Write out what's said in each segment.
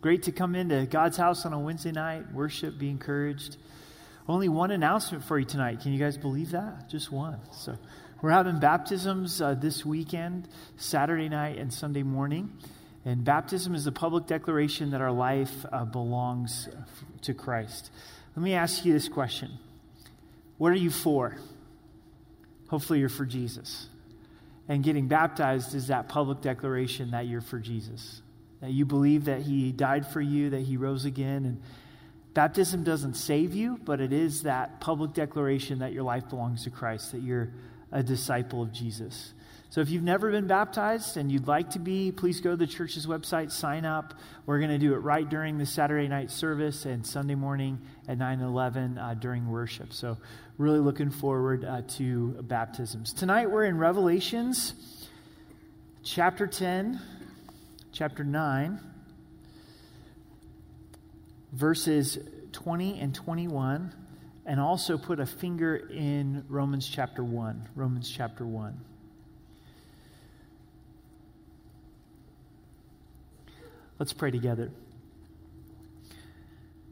Great to come into God's house on a Wednesday night, worship, be encouraged. Only one announcement for you tonight. Can you guys believe that? Just one. So we're having baptisms uh, this weekend, Saturday night and Sunday morning. And baptism is a public declaration that our life uh, belongs to Christ. Let me ask you this question What are you for? Hopefully, you're for Jesus. And getting baptized is that public declaration that you're for Jesus, that you believe that He died for you, that He rose again. And baptism doesn't save you, but it is that public declaration that your life belongs to Christ, that you're a disciple of Jesus. So if you've never been baptized and you'd like to be, please go to the church's website, sign up. We're going to do it right during the Saturday night service and Sunday morning at 9 11 uh, during worship. So really looking forward uh, to baptisms. Tonight we're in Revelations chapter 10, chapter 9, verses 20 and 21, and also put a finger in Romans chapter 1. Romans chapter 1. Let's pray together.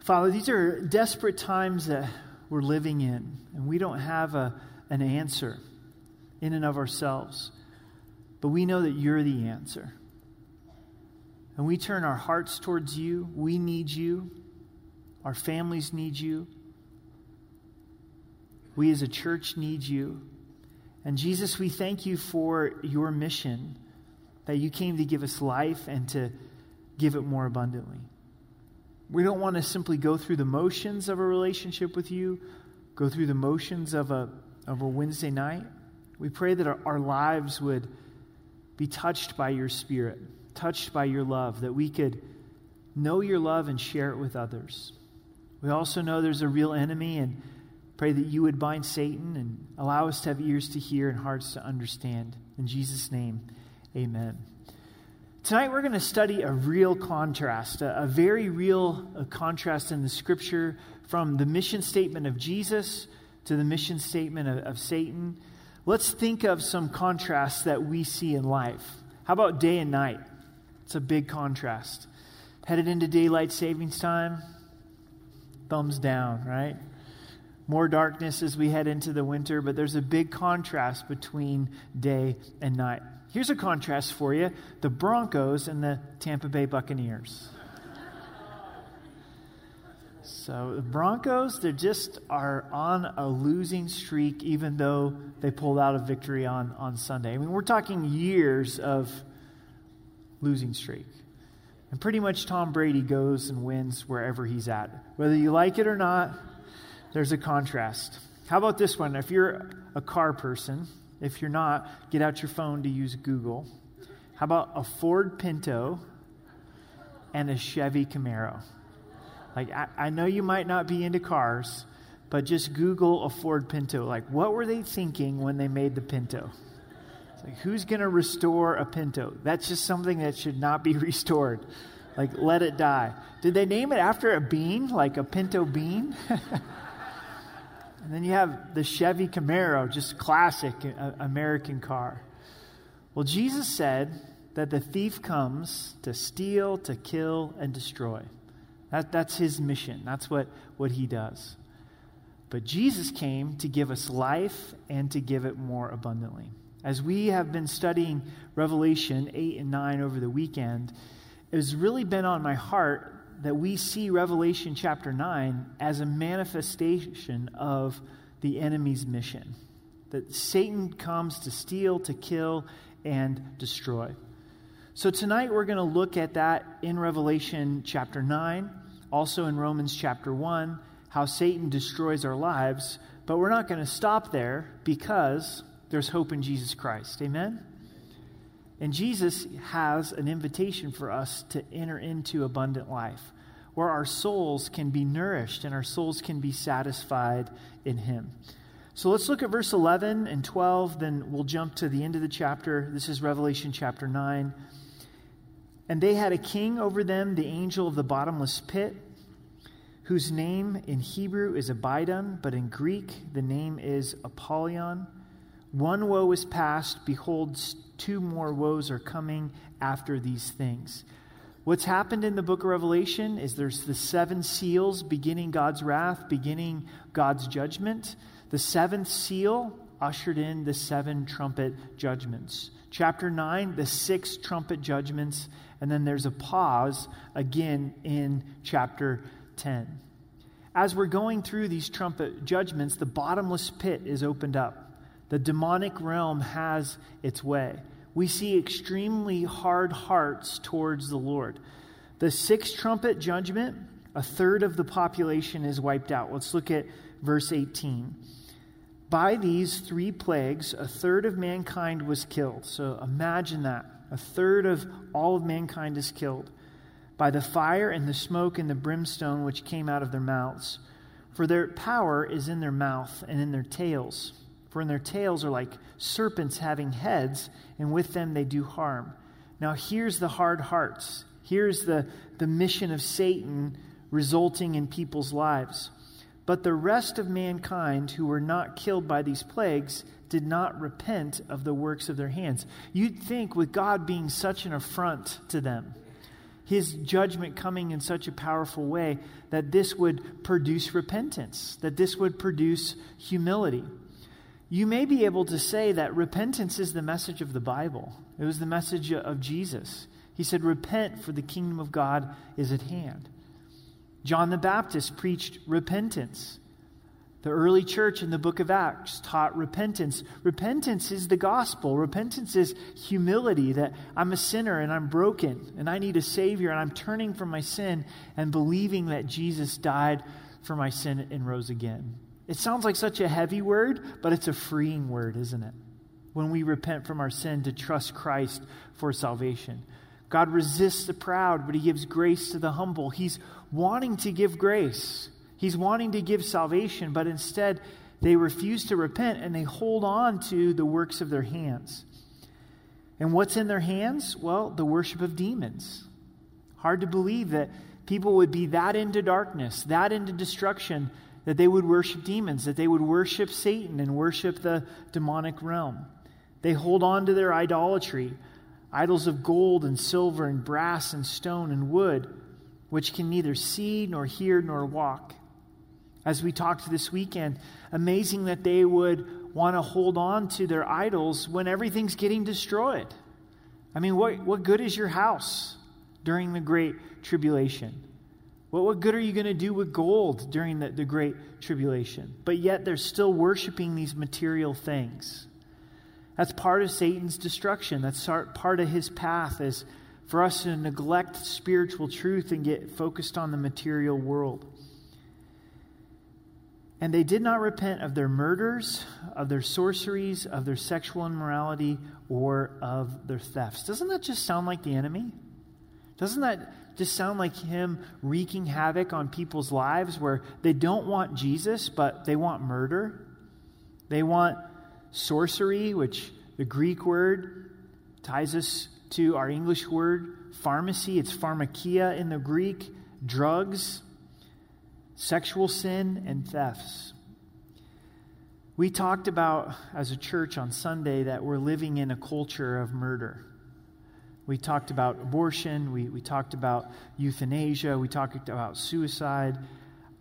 Father, these are desperate times that we're living in, and we don't have a, an answer in and of ourselves. But we know that you're the answer. And we turn our hearts towards you. We need you. Our families need you. We as a church need you. And Jesus, we thank you for your mission that you came to give us life and to give it more abundantly. We don't want to simply go through the motions of a relationship with you, go through the motions of a, of a Wednesday night. We pray that our, our lives would be touched by your Spirit, touched by your love, that we could know your love and share it with others. We also know there's a real enemy and pray that you would bind Satan and allow us to have ears to hear and hearts to understand. In Jesus' name, amen. Tonight we're going to study a real contrast, a, a very real a contrast in the scripture from the mission statement of Jesus to the mission statement of, of Satan. Let's think of some contrasts that we see in life. How about day and night? It's a big contrast. Headed into daylight savings time, thumbs down, right? More darkness as we head into the winter, but there's a big contrast between day and night. Here's a contrast for you the Broncos and the Tampa Bay Buccaneers. So the Broncos, they just are on a losing streak, even though they pulled out a victory on, on Sunday. I mean, we're talking years of losing streak. And pretty much Tom Brady goes and wins wherever he's at. Whether you like it or not, there's a contrast. How about this one? If you're a car person, if you're not, get out your phone to use Google. How about a Ford Pinto and a Chevy Camaro? Like, I, I know you might not be into cars, but just Google a Ford Pinto. Like, what were they thinking when they made the Pinto? Like, who's going to restore a Pinto? That's just something that should not be restored. Like, let it die. Did they name it after a bean, like a Pinto bean? And then you have the Chevy Camaro, just classic uh, American car. Well, Jesus said that the thief comes to steal, to kill, and destroy. That, that's his mission. That's what, what he does. But Jesus came to give us life and to give it more abundantly. As we have been studying Revelation 8 and 9 over the weekend, it has really been on my heart that we see Revelation chapter 9 as a manifestation of the enemy's mission. That Satan comes to steal, to kill, and destroy. So tonight we're going to look at that in Revelation chapter 9, also in Romans chapter 1, how Satan destroys our lives. But we're not going to stop there because there's hope in Jesus Christ. Amen? And Jesus has an invitation for us to enter into abundant life, where our souls can be nourished and our souls can be satisfied in Him. So let's look at verse 11 and 12, then we'll jump to the end of the chapter. This is Revelation chapter 9. And they had a king over them, the angel of the bottomless pit, whose name in Hebrew is Abaddon, but in Greek the name is Apollyon. One woe is past, behold, two more woes are coming after these things. What's happened in the book of Revelation is there's the seven seals beginning God's wrath, beginning God's judgment. The seventh seal ushered in the seven trumpet judgments. Chapter 9, the six trumpet judgments, and then there's a pause again in chapter 10. As we're going through these trumpet judgments, the bottomless pit is opened up. The demonic realm has its way. We see extremely hard hearts towards the Lord. The sixth trumpet judgment, a third of the population is wiped out. Let's look at verse 18. By these three plagues, a third of mankind was killed. So imagine that. A third of all of mankind is killed by the fire and the smoke and the brimstone which came out of their mouths. For their power is in their mouth and in their tails. For in their tails are like serpents having heads, and with them they do harm. Now here's the hard hearts. Here's the, the mission of Satan resulting in people's lives. But the rest of mankind who were not killed by these plagues did not repent of the works of their hands. You'd think, with God being such an affront to them, his judgment coming in such a powerful way, that this would produce repentance, that this would produce humility. You may be able to say that repentance is the message of the Bible, it was the message of Jesus. He said, Repent, for the kingdom of God is at hand. John the Baptist preached repentance. The early church in the book of Acts taught repentance. Repentance is the gospel. Repentance is humility that I'm a sinner and I'm broken and I need a Savior and I'm turning from my sin and believing that Jesus died for my sin and rose again. It sounds like such a heavy word, but it's a freeing word, isn't it? When we repent from our sin to trust Christ for salvation. God resists the proud, but he gives grace to the humble. He's wanting to give grace, he's wanting to give salvation, but instead they refuse to repent and they hold on to the works of their hands. And what's in their hands? Well, the worship of demons. Hard to believe that people would be that into darkness, that into destruction, that they would worship demons, that they would worship Satan and worship the demonic realm. They hold on to their idolatry idols of gold and silver and brass and stone and wood, which can neither see nor hear nor walk. As we talked this weekend, amazing that they would want to hold on to their idols when everything's getting destroyed. I mean, what, what good is your house during the Great Tribulation? What, what good are you going to do with gold during the, the Great Tribulation? But yet they're still worshiping these material things. That's part of Satan's destruction. That's part of his path is for us to neglect spiritual truth and get focused on the material world. And they did not repent of their murders, of their sorceries, of their sexual immorality, or of their thefts. Doesn't that just sound like the enemy? Doesn't that just sound like him wreaking havoc on people's lives where they don't want Jesus, but they want murder? They want sorcery, which the Greek word ties us to our English word pharmacy. It's pharmakia in the Greek, drugs, sexual sin, and thefts. We talked about as a church on Sunday that we're living in a culture of murder. We talked about abortion, we, we talked about euthanasia, we talked about suicide.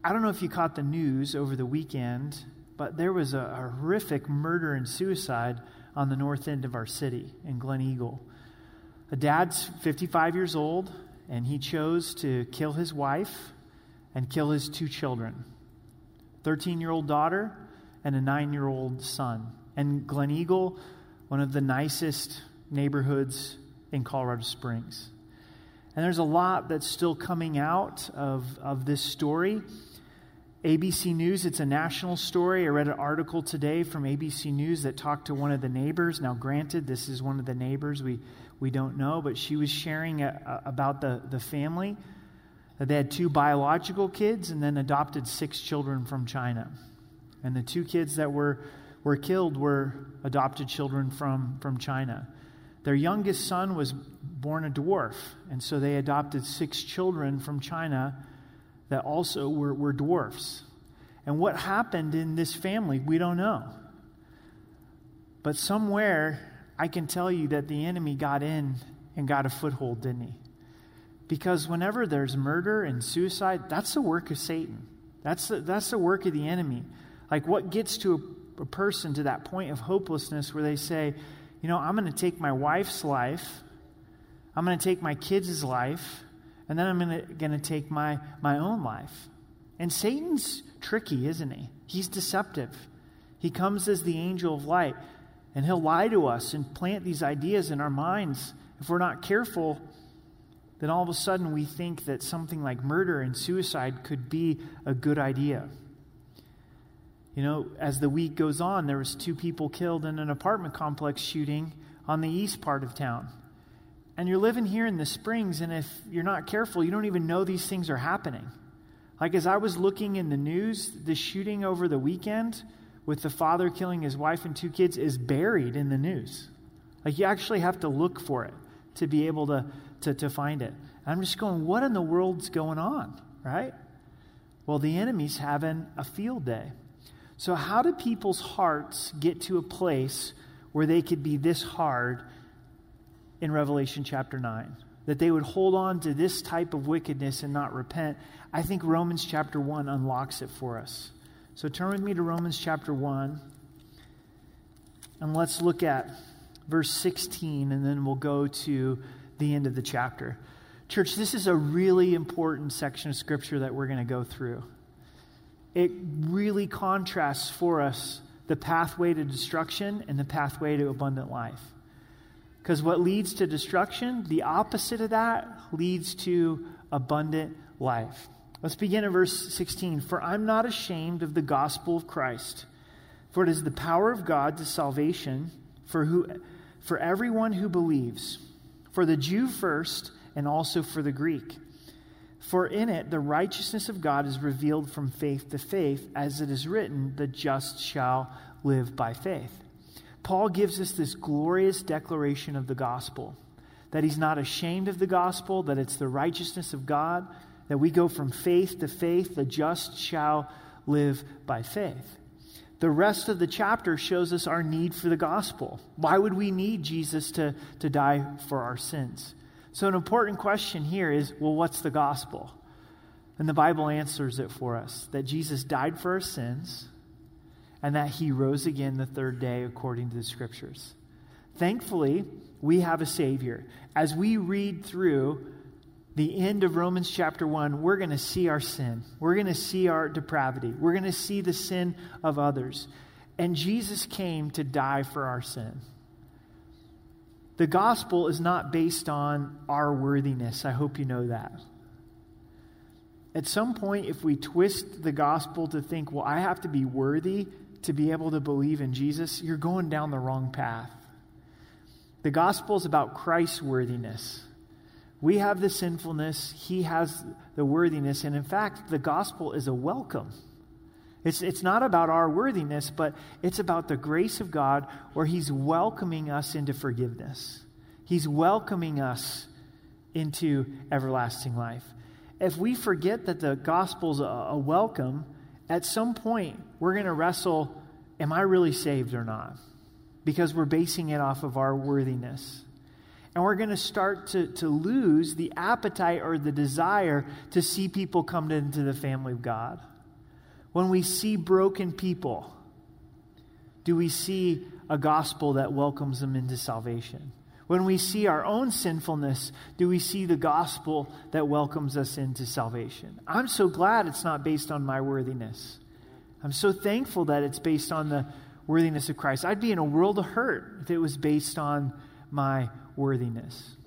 I don't know if you caught the news over the weekend but there was a, a horrific murder and suicide on the north end of our city in Gleneagle. A dad's 55 years old, and he chose to kill his wife and kill his two children 13 year old daughter and a nine year old son. And Gleneagle, one of the nicest neighborhoods in Colorado Springs. And there's a lot that's still coming out of, of this story. ABC News, it's a national story. I read an article today from ABC News that talked to one of the neighbors. Now, granted, this is one of the neighbors we, we don't know, but she was sharing a, a, about the, the family. They had two biological kids and then adopted six children from China. And the two kids that were, were killed were adopted children from, from China. Their youngest son was born a dwarf, and so they adopted six children from China that also were, were dwarfs. And what happened in this family, we don't know. But somewhere, I can tell you that the enemy got in and got a foothold, didn't he? Because whenever there's murder and suicide, that's the work of Satan. That's the, that's the work of the enemy. Like what gets to a, a person to that point of hopelessness where they say, you know, I'm going to take my wife's life, I'm going to take my kids' life, and then I'm going to take my, my own life. And Satan's tricky, isn't he? He's deceptive. He comes as the angel of light, and he'll lie to us and plant these ideas in our minds. If we're not careful, then all of a sudden we think that something like murder and suicide could be a good idea. You know, as the week goes on, there was two people killed in an apartment complex shooting on the east part of town. And you're living here in the Springs, and if you're not careful, you don't even know these things are happening. Like as I was looking in the news, the shooting over the weekend with the father killing his wife and two kids is buried in the news. Like you actually have to look for it to be able to, to, to find it. And I'm just going, what in the world's going on, right? Well, the enemy's having a field day. So, how do people's hearts get to a place where they could be this hard in Revelation chapter 9? That they would hold on to this type of wickedness and not repent. I think Romans chapter 1 unlocks it for us. So, turn with me to Romans chapter 1 and let's look at verse 16 and then we'll go to the end of the chapter. Church, this is a really important section of scripture that we're going to go through it really contrasts for us the pathway to destruction and the pathway to abundant life. Because what leads to destruction, the opposite of that, leads to abundant life. Let's begin in verse 16. For I'm not ashamed of the gospel of Christ, for it is the power of God to salvation for, who, for everyone who believes, for the Jew first, and also for the Greek. For in it the righteousness of God is revealed from faith to faith, as it is written, the just shall live by faith. Paul gives us this glorious declaration of the gospel that he's not ashamed of the gospel, that it's the righteousness of God, that we go from faith to faith, the just shall live by faith. The rest of the chapter shows us our need for the gospel. Why would we need Jesus to, to die for our sins? So, an important question here is well, what's the gospel? And the Bible answers it for us that Jesus died for our sins and that he rose again the third day according to the scriptures. Thankfully, we have a Savior. As we read through the end of Romans chapter 1, we're going to see our sin. We're going to see our depravity. We're going to see the sin of others. And Jesus came to die for our sin. The gospel is not based on our worthiness. I hope you know that. At some point, if we twist the gospel to think, well, I have to be worthy to be able to believe in Jesus, you're going down the wrong path. The gospel is about Christ's worthiness. We have the sinfulness, He has the worthiness, and in fact, the gospel is a welcome. It's, it's not about our worthiness, but it's about the grace of God where He's welcoming us into forgiveness. He's welcoming us into everlasting life. If we forget that the gospel's a, a welcome, at some point we're going to wrestle am I really saved or not? Because we're basing it off of our worthiness. And we're going to start to, to lose the appetite or the desire to see people come into the family of God. When we see broken people, do we see a gospel that welcomes them into salvation? When we see our own sinfulness, do we see the gospel that welcomes us into salvation? I'm so glad it's not based on my worthiness. I'm so thankful that it's based on the worthiness of Christ. I'd be in a world of hurt if it was based on my worthiness.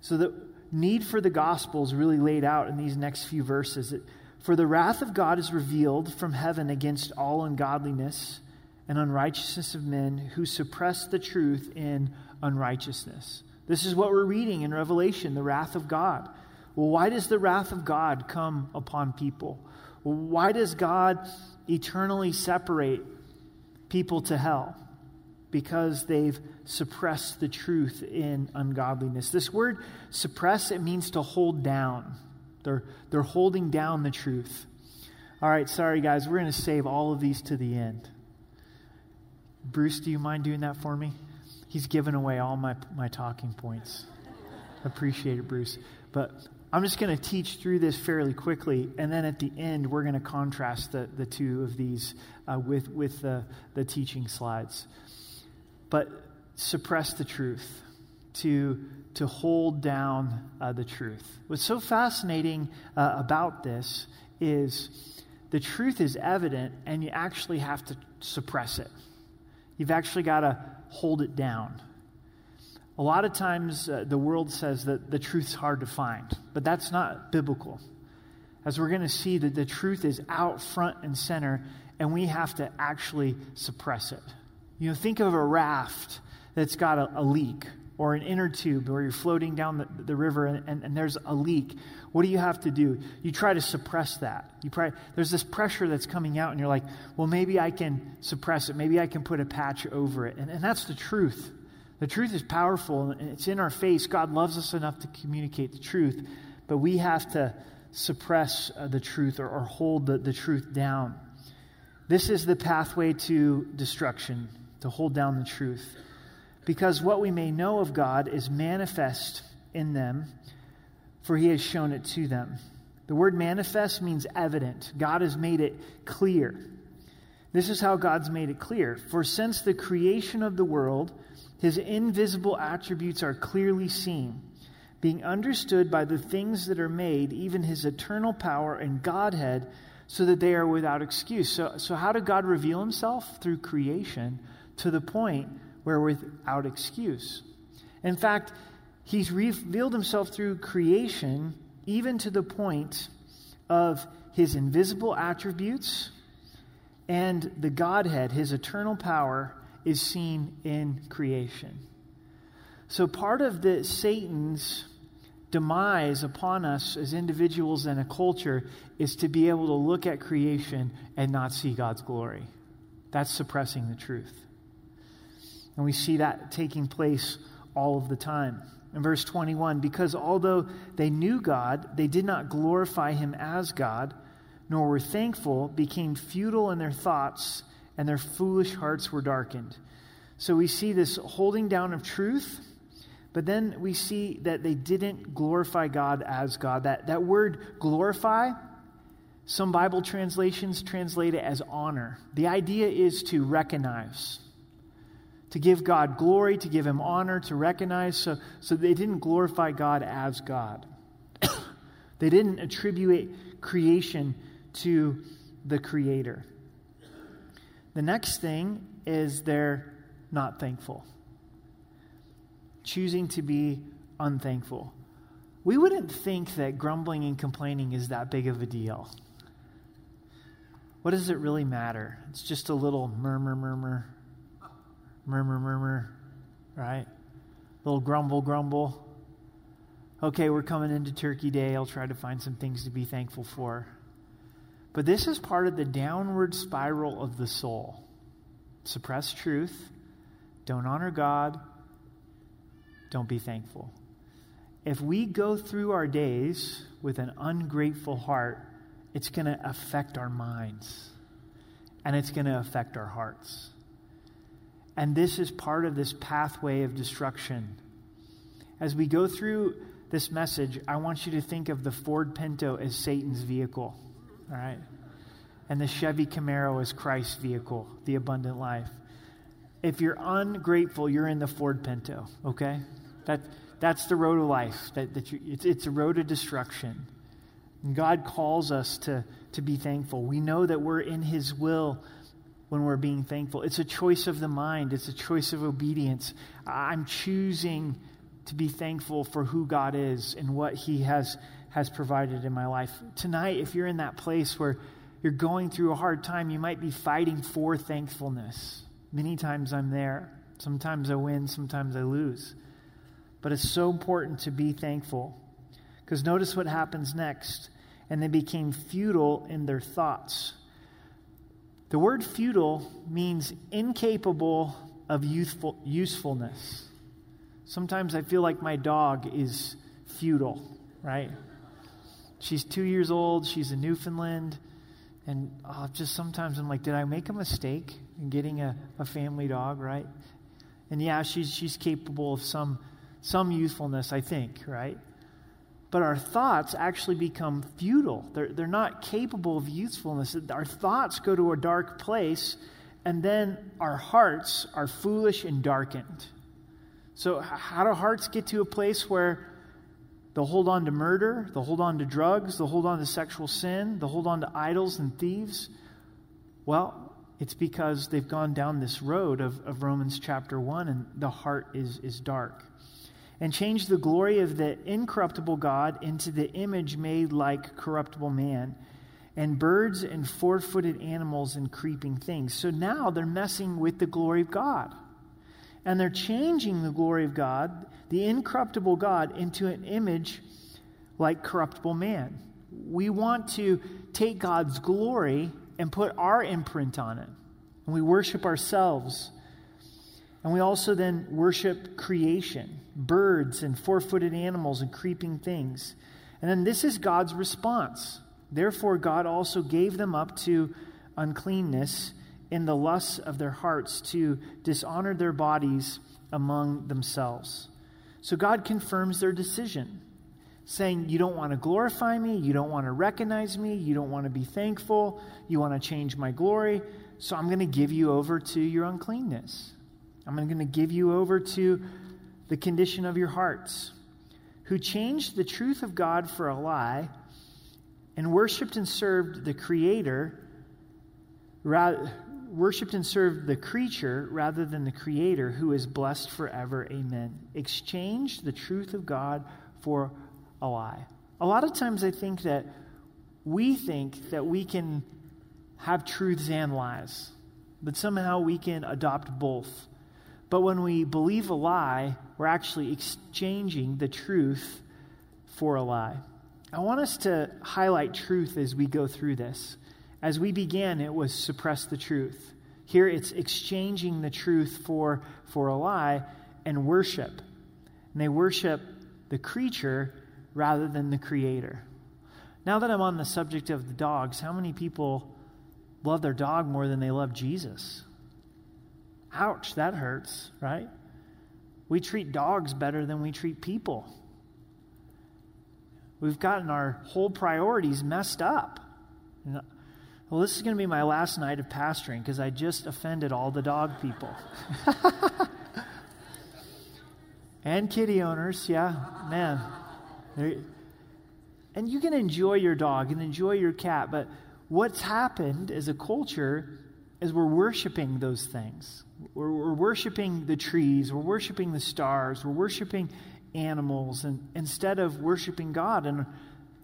So the need for the gospel is really laid out in these next few verses. It, for the wrath of God is revealed from heaven against all ungodliness and unrighteousness of men who suppress the truth in unrighteousness. This is what we're reading in Revelation the wrath of God. Well, why does the wrath of God come upon people? Well, why does God eternally separate people to hell? Because they've suppressed the truth in ungodliness. This word suppress, it means to hold down. They're, they're holding down the truth. All right, sorry, guys. We're going to save all of these to the end. Bruce, do you mind doing that for me? He's given away all my, my talking points. Appreciate it, Bruce. But I'm just going to teach through this fairly quickly, and then at the end, we're going to contrast the, the two of these uh, with, with the, the teaching slides. But suppress the truth, to, to hold down uh, the truth. What's so fascinating uh, about this is the truth is evident, and you actually have to suppress it. You've actually got to hold it down. A lot of times, uh, the world says that the truth's hard to find, but that's not biblical. As we're going to see, that the truth is out front and center, and we have to actually suppress it. You know, think of a raft that's got a, a leak, or an inner tube where you're floating down the, the river and, and, and, there's a leak. What do you have to do? You try to suppress that. You there's this pressure that's coming out, and you're like, well, maybe I can suppress it. Maybe I can put a patch over it. And, and that's the truth. The truth is powerful and it's in our face. God loves us enough to communicate the truth, but we have to suppress uh, the truth or, or hold the, the truth down. This is the pathway to destruction, to hold down the truth. Because what we may know of God is manifest in them, for he has shown it to them. The word manifest means evident. God has made it clear. This is how God's made it clear. For since the creation of the world, his invisible attributes are clearly seen, being understood by the things that are made, even his eternal power and Godhead, so that they are without excuse. So, so how did God reveal himself? Through creation, to the point where without excuse. In fact, he's revealed himself through creation, even to the point of his invisible attributes and the Godhead, his eternal power is seen in creation. So part of the Satan's demise upon us as individuals and a culture is to be able to look at creation and not see God's glory. That's suppressing the truth. And we see that taking place all of the time. In verse 21, because although they knew God, they did not glorify him as God, nor were thankful, became futile in their thoughts and their foolish hearts were darkened. So we see this holding down of truth, but then we see that they didn't glorify God as God. That, that word glorify, some Bible translations translate it as honor. The idea is to recognize, to give God glory, to give him honor, to recognize. So, so they didn't glorify God as God. they didn't attribute creation to the Creator. The next thing is they're not thankful, choosing to be unthankful. We wouldn't think that grumbling and complaining is that big of a deal. What does it really matter? It's just a little murmur, murmur, murmur, murmur, right? Little grumble, grumble. Okay, we're coming into Turkey Day. I'll try to find some things to be thankful for. But this is part of the downward spiral of the soul. Suppress truth, don't honor God, don't be thankful. If we go through our days with an ungrateful heart, it's going to affect our minds and it's going to affect our hearts. And this is part of this pathway of destruction. As we go through this message, I want you to think of the Ford Pinto as Satan's vehicle. All right? And the Chevy Camaro is Christ's vehicle, the abundant life. If you're ungrateful, you're in the Ford Pinto, okay? That, that's the road of life. That, that you, it's, it's a road of destruction. And God calls us to, to be thankful. We know that we're in His will when we're being thankful. It's a choice of the mind, it's a choice of obedience. I'm choosing to be thankful for who God is and what He has has provided in my life. Tonight, if you're in that place where you're going through a hard time, you might be fighting for thankfulness. Many times I'm there. Sometimes I win, sometimes I lose. But it's so important to be thankful. Because notice what happens next. And they became futile in their thoughts. The word futile means incapable of youthful, usefulness. Sometimes I feel like my dog is futile, right? She's two years old. She's a Newfoundland. And uh, just sometimes I'm like, did I make a mistake in getting a, a family dog, right? And yeah, she's, she's capable of some, some youthfulness, I think, right? But our thoughts actually become futile. They're, they're not capable of usefulness. Our thoughts go to a dark place, and then our hearts are foolish and darkened. So, how do hearts get to a place where they'll hold on to murder, they'll hold on to drugs, they'll hold on to sexual sin, they'll hold on to idols and thieves? Well, it's because they've gone down this road of, of Romans chapter 1, and the heart is, is dark and changed the glory of the incorruptible God into the image made like corruptible man, and birds and four footed animals and creeping things. So now they're messing with the glory of God. And they're changing the glory of God, the incorruptible God, into an image like corruptible man. We want to take God's glory and put our imprint on it. And we worship ourselves. And we also then worship creation birds and four footed animals and creeping things. And then this is God's response. Therefore, God also gave them up to uncleanness in the lusts of their hearts to dishonor their bodies among themselves. So God confirms their decision, saying, You don't want to glorify me, you don't want to recognize me, you don't want to be thankful, you want to change my glory, so I'm going to give you over to your uncleanness. I'm going to give you over to the condition of your hearts, who changed the truth of God for a lie and worshiped and served the Creator, worshiped and served the creature rather than the Creator, who is blessed forever. Amen. Exchanged the truth of God for a lie. A lot of times I think that we think that we can have truths and lies, but somehow we can adopt both. But when we believe a lie, we're actually exchanging the truth for a lie. I want us to highlight truth as we go through this. As we began, it was suppress the truth. Here it's exchanging the truth for, for a lie and worship. And they worship the creature rather than the creator. Now that I'm on the subject of the dogs, how many people love their dog more than they love Jesus? Ouch, that hurts, right? We treat dogs better than we treat people. We've gotten our whole priorities messed up. Well, this is going to be my last night of pastoring because I just offended all the dog people. and kitty owners, yeah, man. And you can enjoy your dog and enjoy your cat, but what's happened as a culture is we're worshiping those things. We're, we're worshiping the trees, we're worshiping the stars, we're worshiping animals, and instead of worshiping God. And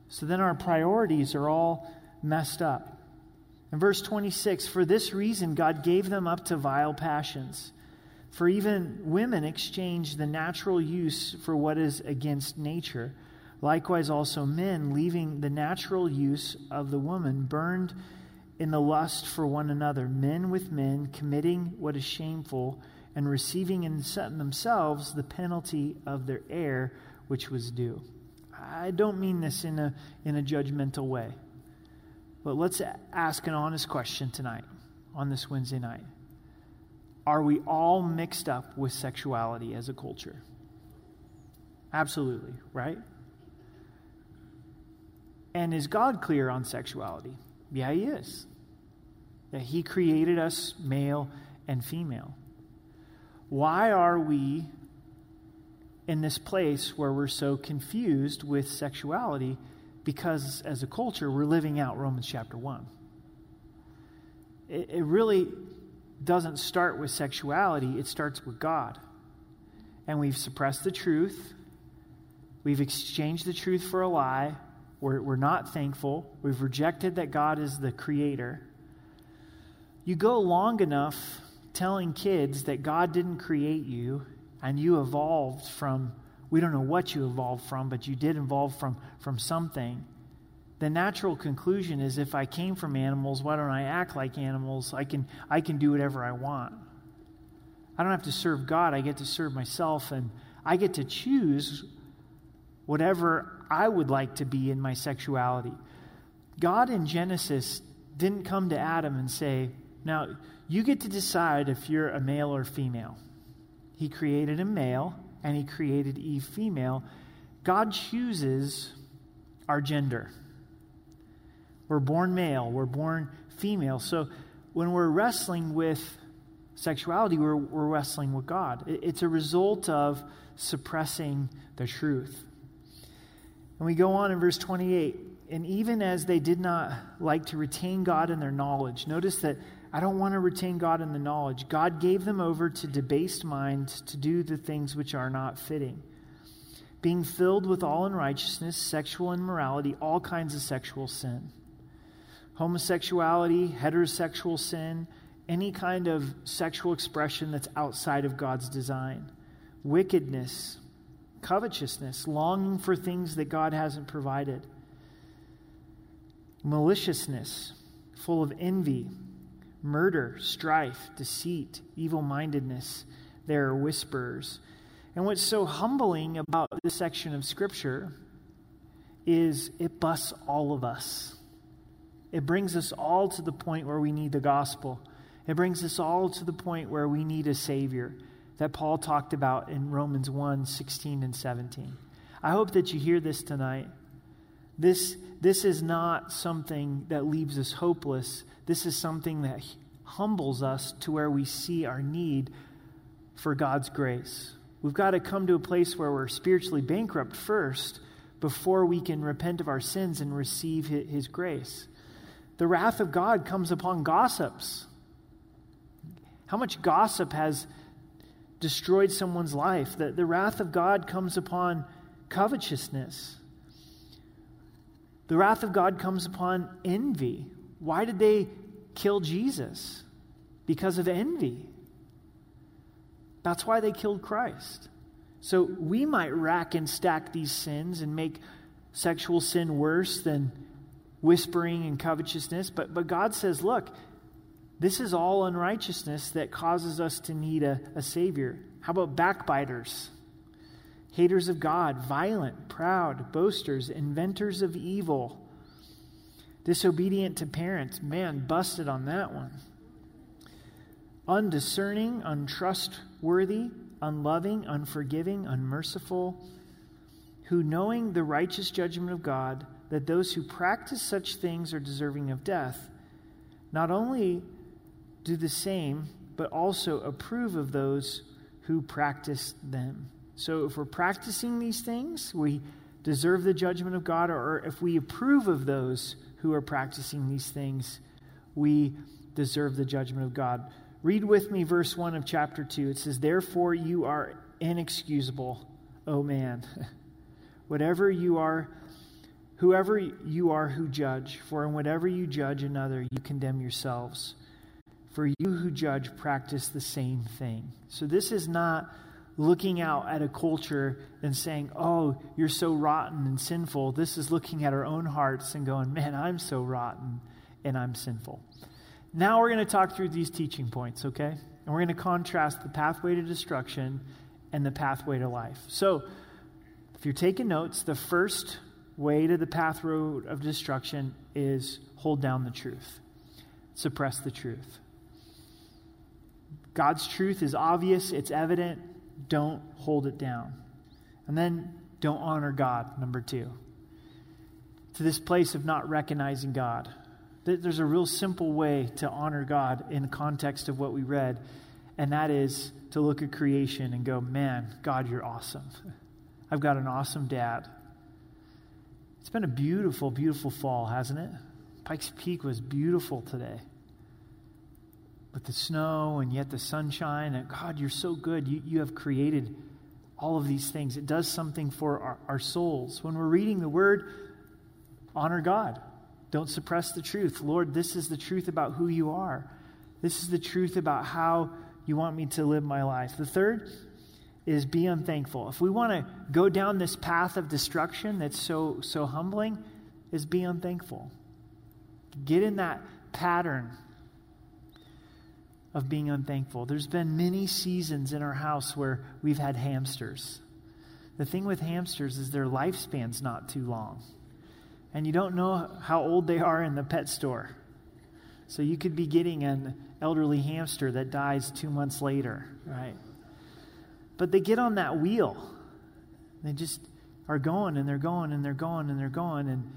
so then our priorities are all messed up. In verse 26, for this reason God gave them up to vile passions. For even women exchange the natural use for what is against nature. Likewise, also men, leaving the natural use of the woman, burned in the lust for one another, men with men, committing what is shameful, and receiving in themselves the penalty of their error, which was due. I don't mean this in a, in a judgmental way, but let's ask an honest question tonight, on this Wednesday night. Are we all mixed up with sexuality as a culture? Absolutely, right? And is God clear on sexuality? Yeah, He is. That He created us male and female. Why are we in this place where we're so confused with sexuality? Because as a culture, we're living out Romans chapter 1. It, it really doesn't start with sexuality, it starts with God. And we've suppressed the truth, we've exchanged the truth for a lie we're, we're not thankful. We've rejected that God is the creator. You go long enough telling kids that God didn't create you and you evolved from, we don't know what you evolved from, but you did evolve from, from something. The natural conclusion is if I came from animals, why don't I act like animals? I can, I can do whatever I want. I don't have to serve God, I get to serve myself, and I get to choose whatever I would like to be in my sexuality. God in Genesis didn't come to Adam and say, Now, you get to decide if you're a male or female. He created a male and he created Eve female God chooses our gender. We're born male, we're born female. So when we're wrestling with sexuality, we're, we're wrestling with God. It's a result of suppressing the truth. And we go on in verse 28 and even as they did not like to retain God in their knowledge, notice that I don't want to retain God in the knowledge. God gave them over to debased minds to do the things which are not fitting. Being filled with all unrighteousness, sexual immorality, all kinds of sexual sin. Homosexuality, heterosexual sin, any kind of sexual expression that's outside of God's design. Wickedness, covetousness, longing for things that God hasn't provided maliciousness, full of envy, murder, strife, deceit, evil mindedness. There are whisperers. And what's so humbling about this section of Scripture is it busts all of us. It brings us all to the point where we need the gospel. It brings us all to the point where we need a Savior that Paul talked about in Romans 1 16 and 17. I hope that you hear this tonight. This, this is not something that leaves us hopeless. This is something that humbles us to where we see our need for God's grace. We've got to come to a place where we're spiritually bankrupt first before we can repent of our sins and receive His grace. The wrath of God comes upon gossips. How much gossip has destroyed someone's life? The, the wrath of God comes upon covetousness. The wrath of God comes upon envy. Why did they kill Jesus? Because of envy. That's why they killed Christ. So we might rack and stack these sins and make sexual sin worse than whispering and covetousness, but, but God says, look, this is all unrighteousness that causes us to need a, a Savior. How about backbiters? haters of God, violent, proud, boasters, inventors of evil, disobedient to parents. Man, busted on that one. Undiscerning, untrustworthy, unloving, unforgiving, unmerciful, who, knowing the righteous judgment of God, that those who practice such things are deserving of death, not only do the same, but also approve of those who practice them. So if we're practicing these things, we deserve the judgment of God, or if we approve of those who are practicing these things, we deserve the judgment of God. Read with me verse 1 of chapter 2. It says, Therefore you are inexcusable, O man. Whatever you are, whoever you are who judge, for in whatever you judge another, you condemn yourselves. For you who judge practice the same thing. So this is not looking out at a culture and saying, oh, you're so rotten and sinful. This is looking at our own hearts and going, man, I'm so rotten and I'm sinful. Now we're going to talk through these teaching points, okay? And we're going to contrast the pathway to destruction and the pathway to life. So, if you're taking notes, the first way to the path road of destruction is hold down the truth, suppress the truth. God's truth is obvious, it's evident, don't hold it down. And then don't honor God, number two. To this place of not recognizing God. There's a real simple way to honor God in the context of what we read, and that is to look at creation and go, man, God, you're awesome. I've got an awesome dad. It's been a beautiful, beautiful fall, hasn't it? Pikes Peak was beautiful today with the snow and yet the sunshine. And God, you're so good. You, you have created all of these things. It does something for our, our souls. When we're reading the word, honor God. Don't suppress the truth. Lord, this is the truth about who you are. This is the truth about how you want me to live my life. The third is be unthankful. If we want to go down this path of destruction that's so so humbling, is be unthankful. Get in that pattern of being unthankful. There's been many seasons in our house where we've had hamsters. The thing with hamsters is their lifespan's not too long. And you don't know how old they are in the pet store. So you could be getting an elderly hamster that dies two months later, right? But they get on that wheel. They just are going and they're going and they're going and they're going. And,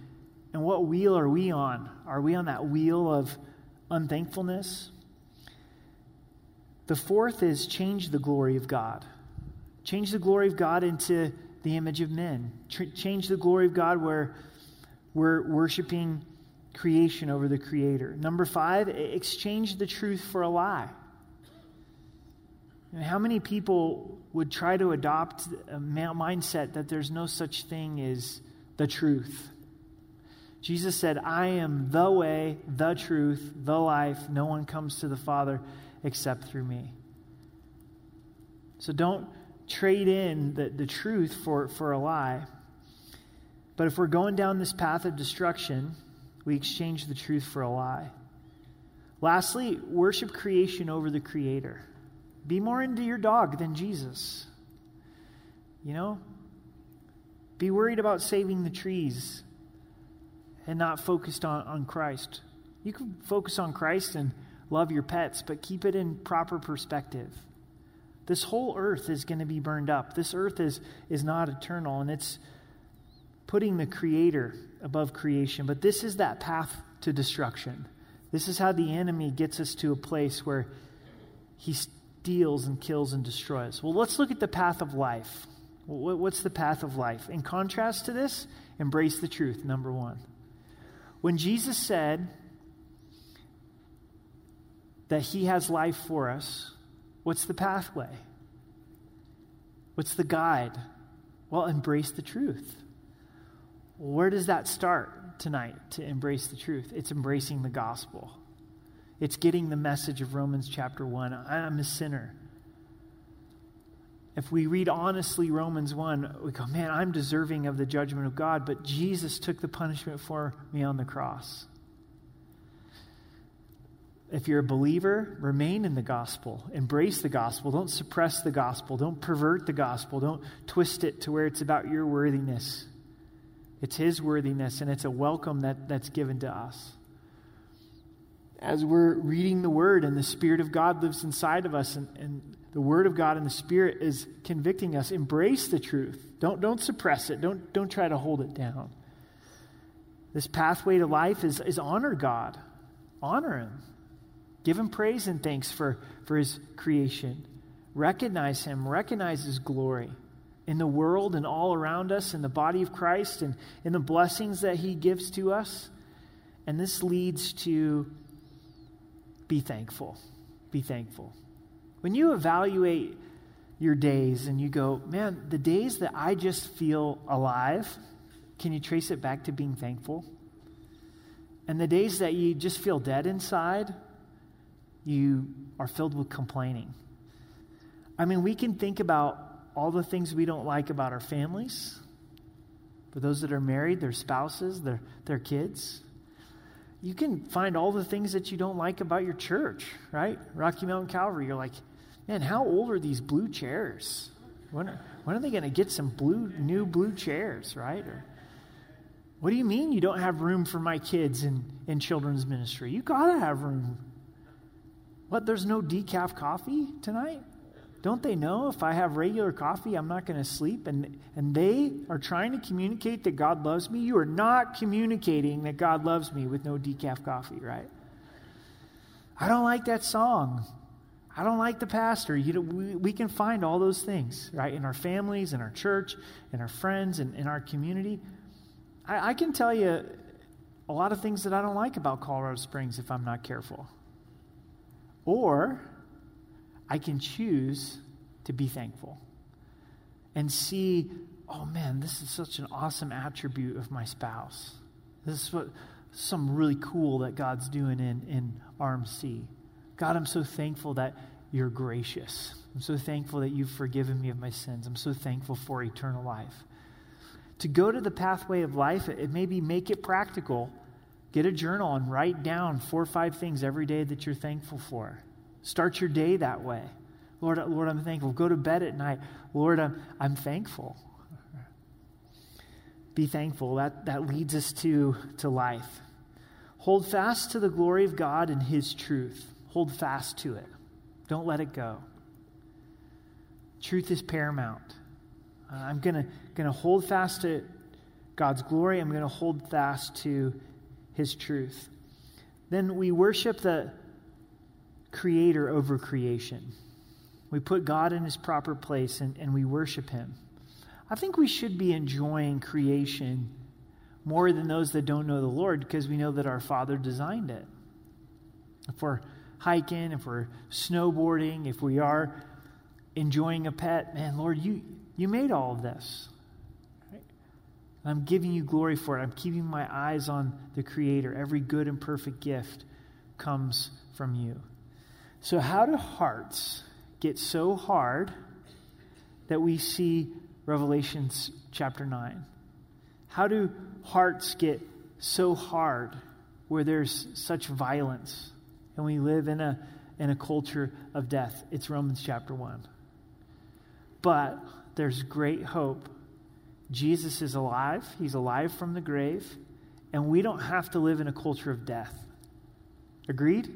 and what wheel are we on? Are we on that wheel of unthankfulness? The fourth is change the glory of God. Change the glory of God into the image of men. Tr- change the glory of God where we're worshiping creation over the creator. Number five, exchange the truth for a lie. And how many people would try to adopt a mindset that there's no such thing as the truth? Jesus said, I am the way, the truth, the life. No one comes to the Father except through me. So don't trade in the, the truth for, for a lie. But if we're going down this path of destruction, we exchange the truth for a lie. Lastly, worship creation over the Creator. Be more into your dog than Jesus. You know? Be worried about saving the trees and not focused on, on Christ. You can focus on Christ and love your pets, but keep it in proper perspective. This whole earth is going to be burned up. This earth is, is not eternal, and it's putting the Creator above creation. But this is that path to destruction. This is how the enemy gets us to a place where he steals and kills and destroys. Well, let's look at the path of life. What's the path of life? In contrast to this, embrace the truth, number one. When Jesus said that he has life for us, what's the pathway? What's the guide? Well, embrace the truth. Where does that start tonight to embrace the truth? It's embracing the gospel. It's getting the message of Romans chapter 1. I'm a sinner. If we read honestly Romans 1, we go, man, I'm deserving of the judgment of God, but Jesus took the punishment for me on the cross. If you're a believer, remain in the gospel. Embrace the gospel. Don't suppress the gospel. Don't pervert the gospel. Don't twist it to where it's about your worthiness. It's His worthiness, and it's a welcome that, that's given to us. As we're reading the Word and the Spirit of God lives inside of us, and, and the Word of God and the Spirit is convicting us, embrace the truth. Don't, don't suppress it, don't, don't try to hold it down. This pathway to life is, is honor God, honor Him. Give Him praise and thanks for, for His creation. Recognize Him, recognize His glory in the world and all around us, in the body of Christ, and in the blessings that He gives to us. And this leads to be thankful. Be thankful. When you evaluate your days and you go, man, the days that I just feel alive, can you trace it back to being thankful? And the days that you just feel dead inside, you are filled with complaining. I mean, we can think about all the things we don't like about our families, for those that are married, their spouses, their, their kids. You can find all the things that you don't like about your church, right? Rocky Mountain Calvary, you're like, man, how old are these blue chairs? When are, when are they going to get some blue, new blue chairs, right? Or, what do you mean you don't have room for my kids in, in children's ministry? You got to have room. What, there's no decaf coffee tonight? Don't they know if I have regular coffee, I'm not going to sleep? And, and they are trying to communicate that God loves me. You are not communicating that God loves me with no decaf coffee, right? I don't like that song. I don't like the pastor. You know, we, we can find all those things, right? In our families, in our church, in our friends, and in our community. I, I can tell you a lot of things that I don't like about Colorado Springs if I'm not careful. Or I can choose to be thankful and see, oh man, this is such an awesome attribute of my spouse. This is what some really cool that God's doing in, in RMC. God, I'm so thankful that you're gracious. I'm so thankful that you've forgiven me of my sins. I'm so thankful for eternal life. To go to the pathway of life, it maybe make it practical. Get a journal and write down four or five things every day that you're thankful for. Start your day that way. Lord, Lord, I'm thankful. Go to bed at night. Lord, I'm, I'm thankful. Be thankful. That, that leads us to, to life. Hold fast to the glory of God and His truth. Hold fast to it. Don't let it go. Truth is paramount. Uh, I'm going to hold fast to God's glory. I'm going to hold fast to his truth. Then we worship the creator over creation. We put God in his proper place and, and we worship him. I think we should be enjoying creation more than those that don't know the Lord because we know that our Father designed it. If we're hiking, if we're snowboarding, if we are enjoying a pet, man, Lord, you, you made all of this. I'm giving you glory for it. I'm keeping my eyes on the Creator. Every good and perfect gift comes from you. So, how do hearts get so hard that we see Revelations chapter 9? How do hearts get so hard where there's such violence and we live in a, in a culture of death? It's Romans chapter 1. But there's great hope. Jesus is alive, he's alive from the grave, and we don't have to live in a culture of death. Agreed?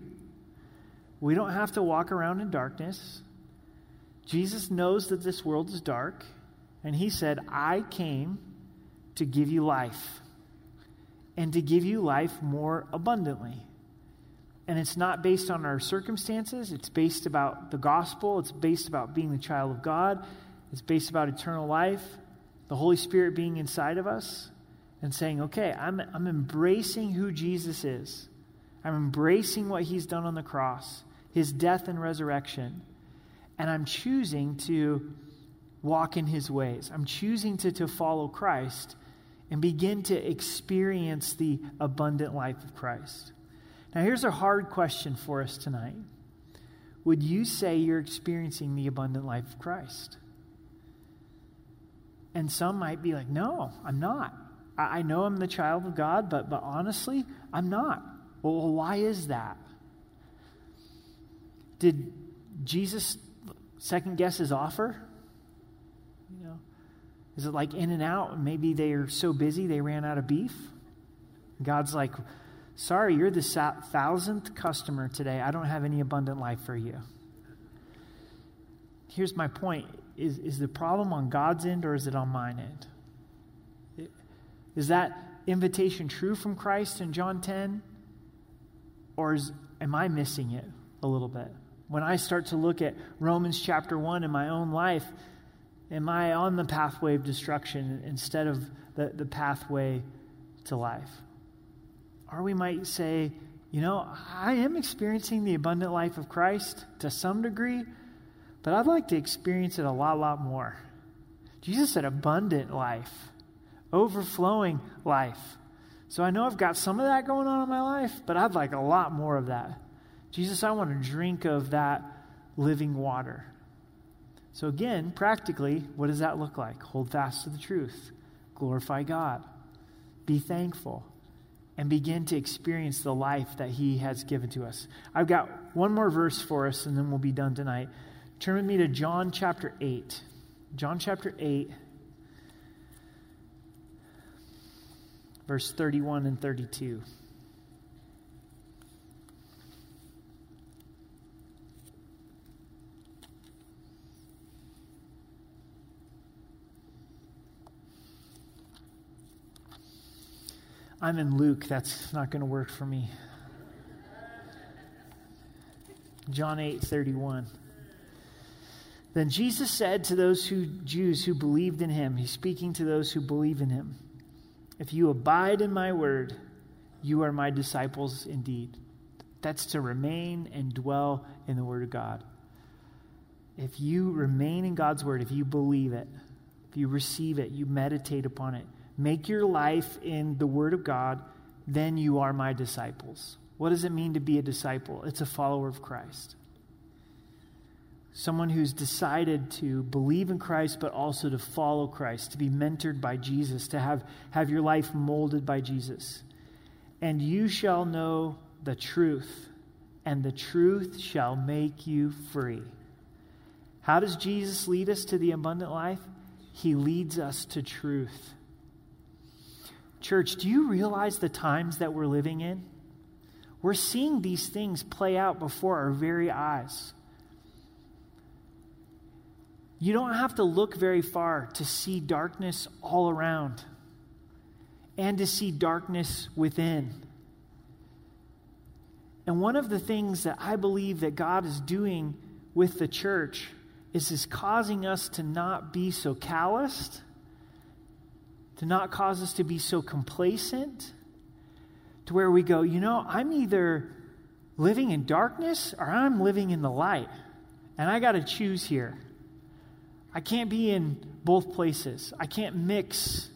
We don't have to walk around in darkness. Jesus knows that this world is dark, and he said, I came to give you life and to give you life more abundantly. And it's not based on our circumstances, it's based about the gospel, it's based about being the child of God, it's based about eternal life, the Holy Spirit being inside of us and saying, okay, I'm, I'm embracing who Jesus is. I'm embracing what he's done on the cross his death and resurrection. And I'm choosing to walk in his ways. I'm choosing to, to follow Christ and begin to experience the abundant life of Christ. Now, here's a hard question for us tonight Would you say you're experiencing the abundant life of Christ? And some might be like, No, I'm not. I, I know I'm the child of God, but, but honestly, I'm not. Well, why is that? Did Jesus second guess his offer? You know, is it like In-N-Out? Maybe they are so busy they ran out of beef. God's like, sorry, you're the thousandth customer today. I don't have any abundant life for you. Here's my point is, is the problem on God's end or is it on mine end? Is that invitation true from Christ in John 10? Or is, am I missing it a little bit? When I start to look at Romans chapter 1 in my own life, am I on the pathway of destruction instead of the, the pathway to life? Or we might say, you know, I am experiencing the abundant life of Christ to some degree, but I'd like to experience it a lot, lot more. Jesus said abundant life, overflowing life. So I know I've got some of that going on in my life, but I'd like a lot more of that. Jesus, I want to drink of that living water. So, again, practically, what does that look like? Hold fast to the truth, glorify God, be thankful, and begin to experience the life that He has given to us. I've got one more verse for us, and then we'll be done tonight. Turn with me to John chapter 8. John chapter 8, verse 31 and 32. I'm in Luke. That's not going to work for me. John 8 31. Then Jesus said to those who, Jews who believed in him, he's speaking to those who believe in him, If you abide in my word, you are my disciples indeed. That's to remain and dwell in the word of God. If you remain in God's word, if you believe it, if you receive it, you meditate upon it, make your life in the Word of God, then you are my disciples. What does it mean to be a disciple? It's a follower of Christ. Someone who's decided to believe in Christ, but also to follow Christ, to be mentored by Jesus, to have, have your life molded by Jesus. And you shall know the truth, and the truth shall make you free. How does Jesus lead us to the abundant life? He leads us to truth. Church, do you realize the times that we're living in? We're seeing these things play out before our very eyes. You don't have to look very far to see darkness all around and to see darkness within. And one of the things that I believe that God is doing with the church is is causing us to not be so calloused, to not cause us to be so complacent, to where we go, you know, I'm either living in darkness or I'm living in the light. And I got to choose here. I can't be in both places. I can't mix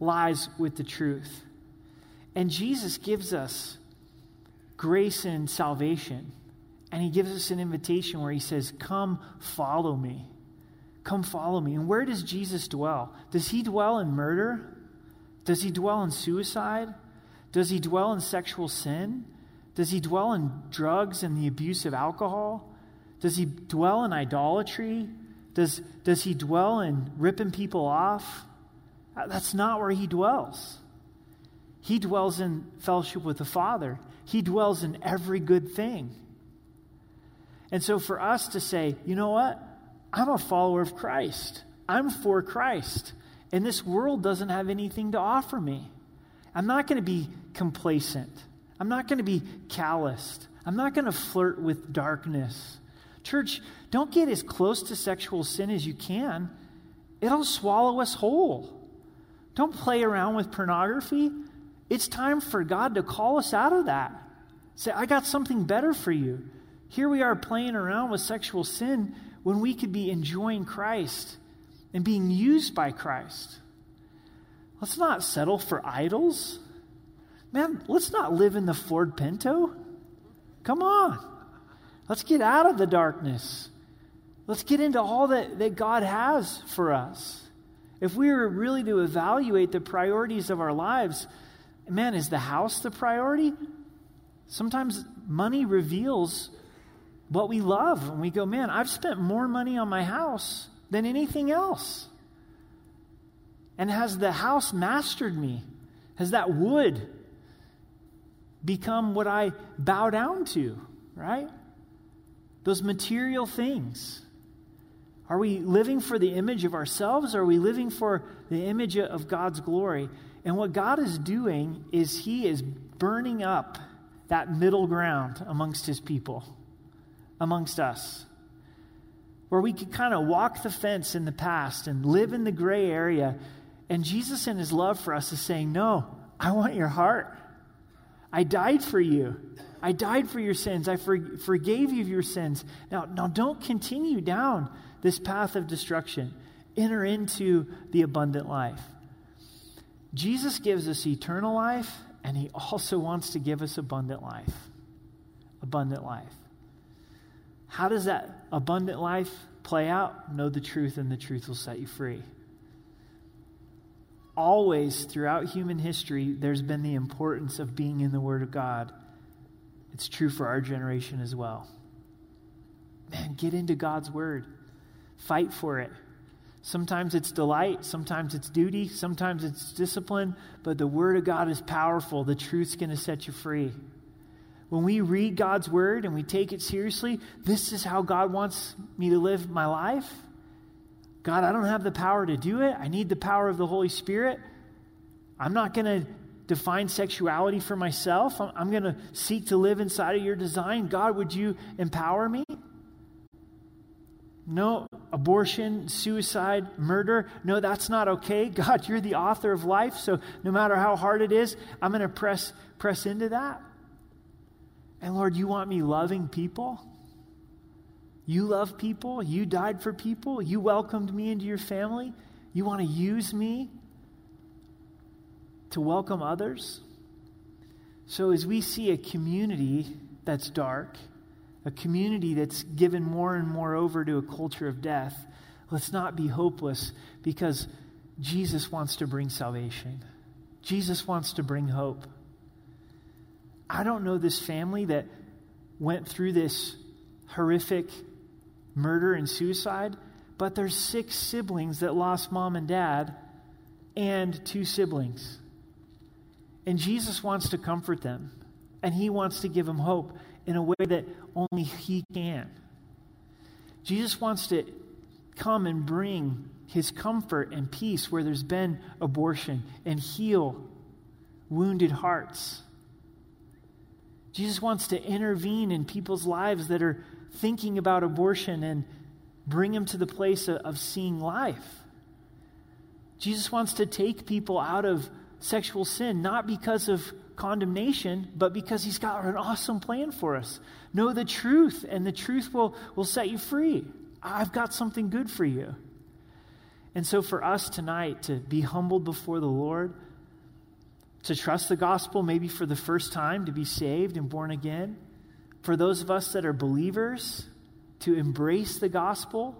lies with the truth. And Jesus gives us grace and salvation. And he gives us an invitation where he says, Come follow me. Come follow me. And where does Jesus dwell? Does he dwell in murder? Does he dwell in suicide? Does he dwell in sexual sin? Does he dwell in drugs and the abuse of alcohol? Does he dwell in idolatry? Does, does he dwell in ripping people off? Uh, that's not where he dwells. He dwells in fellowship with the Father, he dwells in every good thing. And so for us to say, you know what? I'm a follower of Christ, I'm for Christ, and this world doesn't have anything to offer me. I'm not going to be complacent. I'm not going to be calloused. I'm not going to flirt with darkness. Church, don't get as close to sexual sin as you can. It'll swallow us whole. Don't play around with pornography. It's time for God to call us out of that. Say, I got something better for you. Here we are playing around with sexual sin when we could be enjoying Christ and being used by Christ. Let's not settle for idols. Man, let's not live in the Ford Pinto. Come on. Let's get out of the darkness. Let's get into all that, that God has for us. If we were really to evaluate the priorities of our lives, man, is the house the priority? Sometimes money reveals what we love. And we go, man, I've spent more money on my house than anything else. And has the house mastered me? Has that wood become what I bow down to, right? Those material things. Are we living for the image of ourselves or are we living for the image of God's glory? And what God is doing is He is burning up that middle ground amongst His people, amongst us, where we could kind of walk the fence in the past and live in the gray area. And Jesus, in His love for us, is saying, No, I want your heart. I died for you. I died for your sins. I for, forgave you your sins. Now, now don't continue down this path of destruction. Enter into the abundant life. Jesus gives us eternal life, and he also wants to give us abundant life. Abundant life. How does that abundant life play out? Know the truth, and the truth will set you free always throughout human history, there's been the importance of being in the Word of God. It's true for our generation as well. Man, get into God's Word, fight for it. Sometimes it's delight, sometimes it's duty, sometimes it's discipline, but the Word of God is powerful. The truth's going to set you free. When we read God's Word and we take it seriously, this is how God wants me to live my life. God, I don't have the power to do it. I need the power of the Holy Spirit. I'm not going to define sexuality for myself. I'm, I'm going to seek to live inside of your design. God, would you empower me? No, abortion, suicide, murder. No, that's not okay. God, you're the author of life, so no matter how hard it is, I'm going to press press into that. And Lord, you want me loving people? You love people. You died for people. You welcomed me into your family. You want to use me to welcome others. So, as we see a community that's dark, a community that's given more and more over to a culture of death, let's not be hopeless because Jesus wants to bring salvation. Jesus wants to bring hope. I don't know this family that went through this horrific murder and suicide, but there's six siblings that lost mom and dad and two siblings. And Jesus wants to comfort them, and he wants to give them hope in a way that only he can. Jesus wants to come and bring his comfort and peace where there's been abortion and heal wounded hearts. Jesus wants to intervene in people's lives that are thinking about abortion and bring them to the place of, of seeing life. Jesus wants to take people out of sexual sin, not because of condemnation, but because he's got an awesome plan for us. Know the truth, and the truth will, will set you free. I've got something good for you. And so, for us tonight to be humbled before the Lord, to trust the gospel maybe for the first time, to be saved and born again, for those of us that are believers, to embrace the gospel.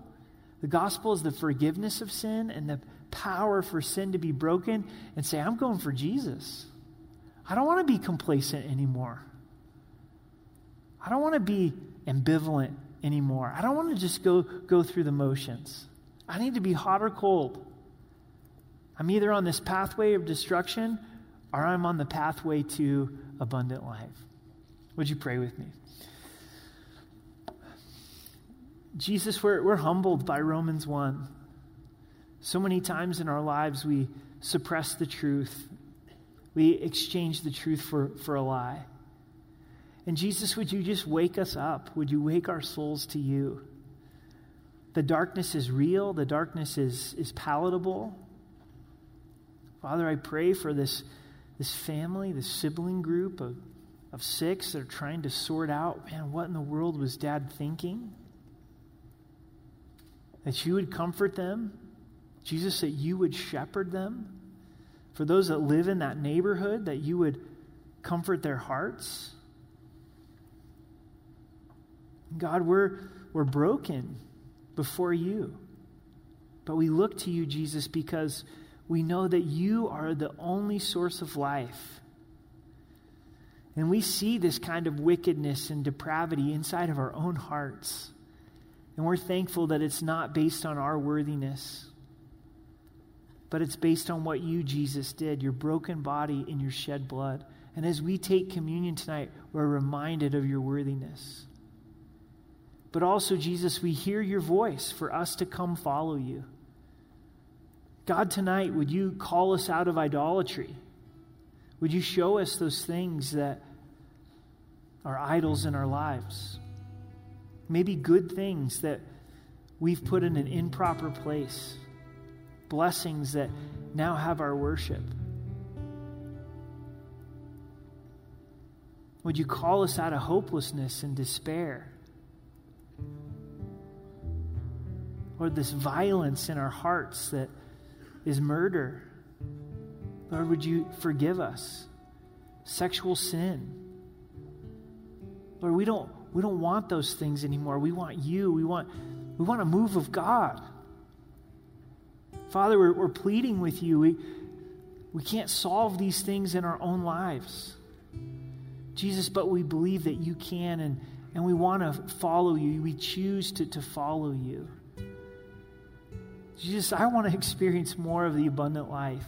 The gospel is the forgiveness of sin and the power for sin to be broken, and say, I'm going for Jesus. I don't want to be complacent anymore. I don't want to be ambivalent anymore. I don't want to just go, go through the motions. I need to be hot or cold. I'm either on this pathway of destruction or I'm on the pathway to abundant life. Would you pray with me? Jesus, we're, we're humbled by Romans 1. So many times in our lives, we suppress the truth, we exchange the truth for, for a lie. And Jesus, would you just wake us up? Would you wake our souls to you? The darkness is real, the darkness is, is palatable. Father, I pray for this, this family, this sibling group of, of six that are trying to sort out, man, what in the world was dad thinking? That you would comfort them. Jesus, that you would shepherd them. For those that live in that neighborhood, that you would comfort their hearts. God, we're, we're broken before you. But we look to you, Jesus, because we know that you are the only source of life. And we see this kind of wickedness and depravity inside of our own hearts. And we're thankful that it's not based on our worthiness, but it's based on what you, Jesus, did your broken body and your shed blood. And as we take communion tonight, we're reminded of your worthiness. But also, Jesus, we hear your voice for us to come follow you. God, tonight, would you call us out of idolatry? Would you show us those things that are idols in our lives? Maybe good things that we've put in an improper place, blessings that now have our worship. Would you call us out of hopelessness and despair? or this violence in our hearts that is murder. Lord, would you forgive us? Sexual sin. Lord, we don't, we don't want those things anymore. We want you. We want, we want a move of God. Father, we're, we're pleading with you. We, we can't solve these things in our own lives. Jesus, but we believe that you can, and, and we want to follow you. We choose to, to follow you. Jesus, I want to experience more of the abundant life.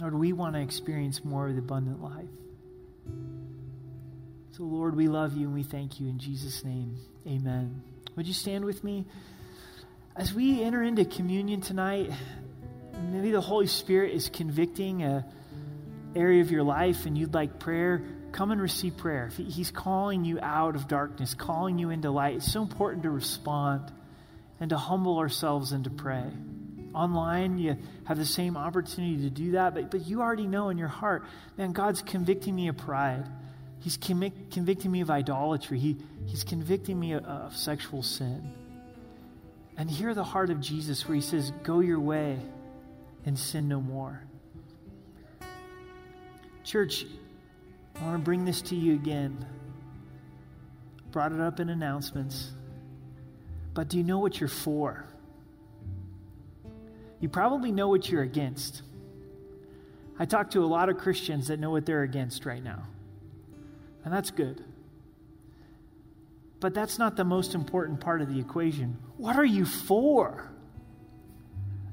Lord, we want to experience more of the abundant life. So, Lord, we love you and we thank you in Jesus' name. Amen. Would you stand with me? As we enter into communion tonight, maybe the Holy Spirit is convicting a area of your life and you'd like prayer come and receive prayer. He's calling you out of darkness, calling you into light, it's so important to respond and to humble ourselves and to pray. Online, you have the same opportunity to do that, but, but you already know in your heart, man, God's convicting me of pride. He's convic- convicting me of idolatry. He, he's convicting me of, of sexual sin. And hear the heart of Jesus where he says, Go your way and sin no more. Church, I want to bring this to you again. Brought it up in announcements. But do you know what you're for? You probably know what you're against. I talk to a lot of Christians that know what they're against right now. And that's good. But that's not the most important part of the equation. What are you for?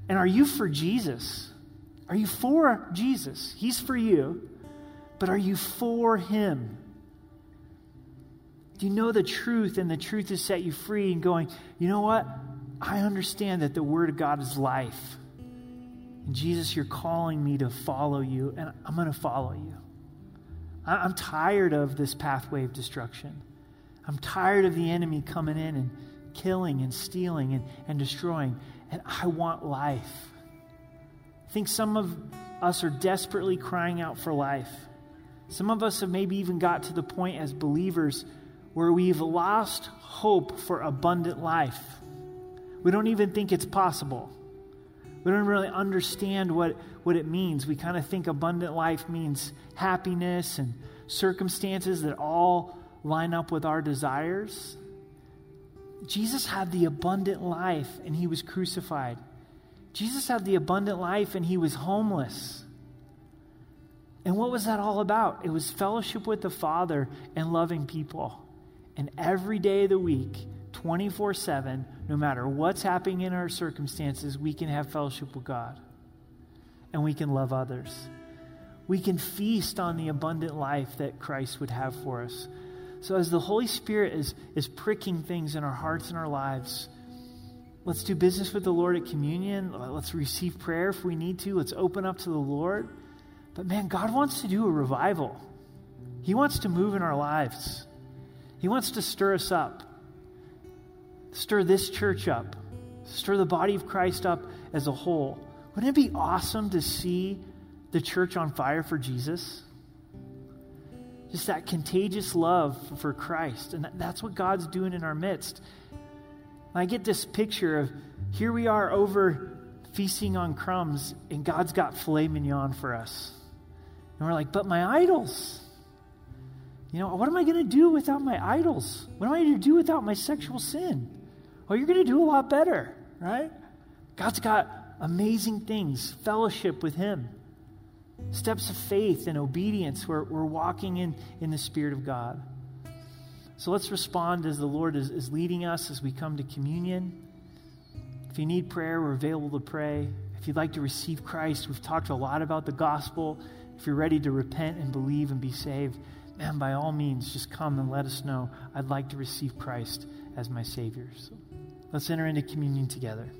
And are you for Jesus? Are you for Jesus? He's for you but are you for Him? Do you know the truth and the truth has set you free and going, you know what? I understand that the Word of God is life. And Jesus, you're calling me to follow you, and I'm going to follow you. I'm tired of this pathway of destruction. I'm tired of the enemy coming in and killing and stealing and, and destroying, and I want life. I think some of us are desperately crying out for life. Some of us have maybe even got to the point as believers where we've lost hope for abundant life. We don't even think it's possible. We don't really understand what, what it means. We kind of think abundant life means happiness and circumstances that all line up with our desires. Jesus had the abundant life and he was crucified. Jesus had the abundant life and he was homeless. And what was that all about? It was fellowship with the Father and loving people. And every day of the week, 24 7, no matter what's happening in our circumstances, we can have fellowship with God and we can love others. We can feast on the abundant life that Christ would have for us. So, as the Holy Spirit is, is pricking things in our hearts and our lives, let's do business with the Lord at communion. Let's receive prayer if we need to. Let's open up to the Lord. But man, God wants to do a revival, He wants to move in our lives, He wants to stir us up stir this church up, stir the body of Christ up as a whole. Wouldn't it be awesome to see the church on fire for Jesus? Just that contagious love for Christ. And that's what God's doing in our midst. I get this picture of here we are over feasting on crumbs, and God's got filet mignon for us. And we're like, but my idols. You know, what am I going to do without my idols? What am I going to do without my sexual sin? Well, you're going to do a lot better, right? God's got amazing things, fellowship with Him, steps of faith and obedience. We're, we're walking in, in the Spirit of God. So let's respond as the Lord is, is leading us as we come to communion. If you need prayer, we're available to pray. If you'd like to receive Christ, we've talked a lot about the gospel. If you're ready to repent and believe and be saved, man, by all means, just come and let us know. I'd like to receive Christ as my Savior. So let's enter into communion together.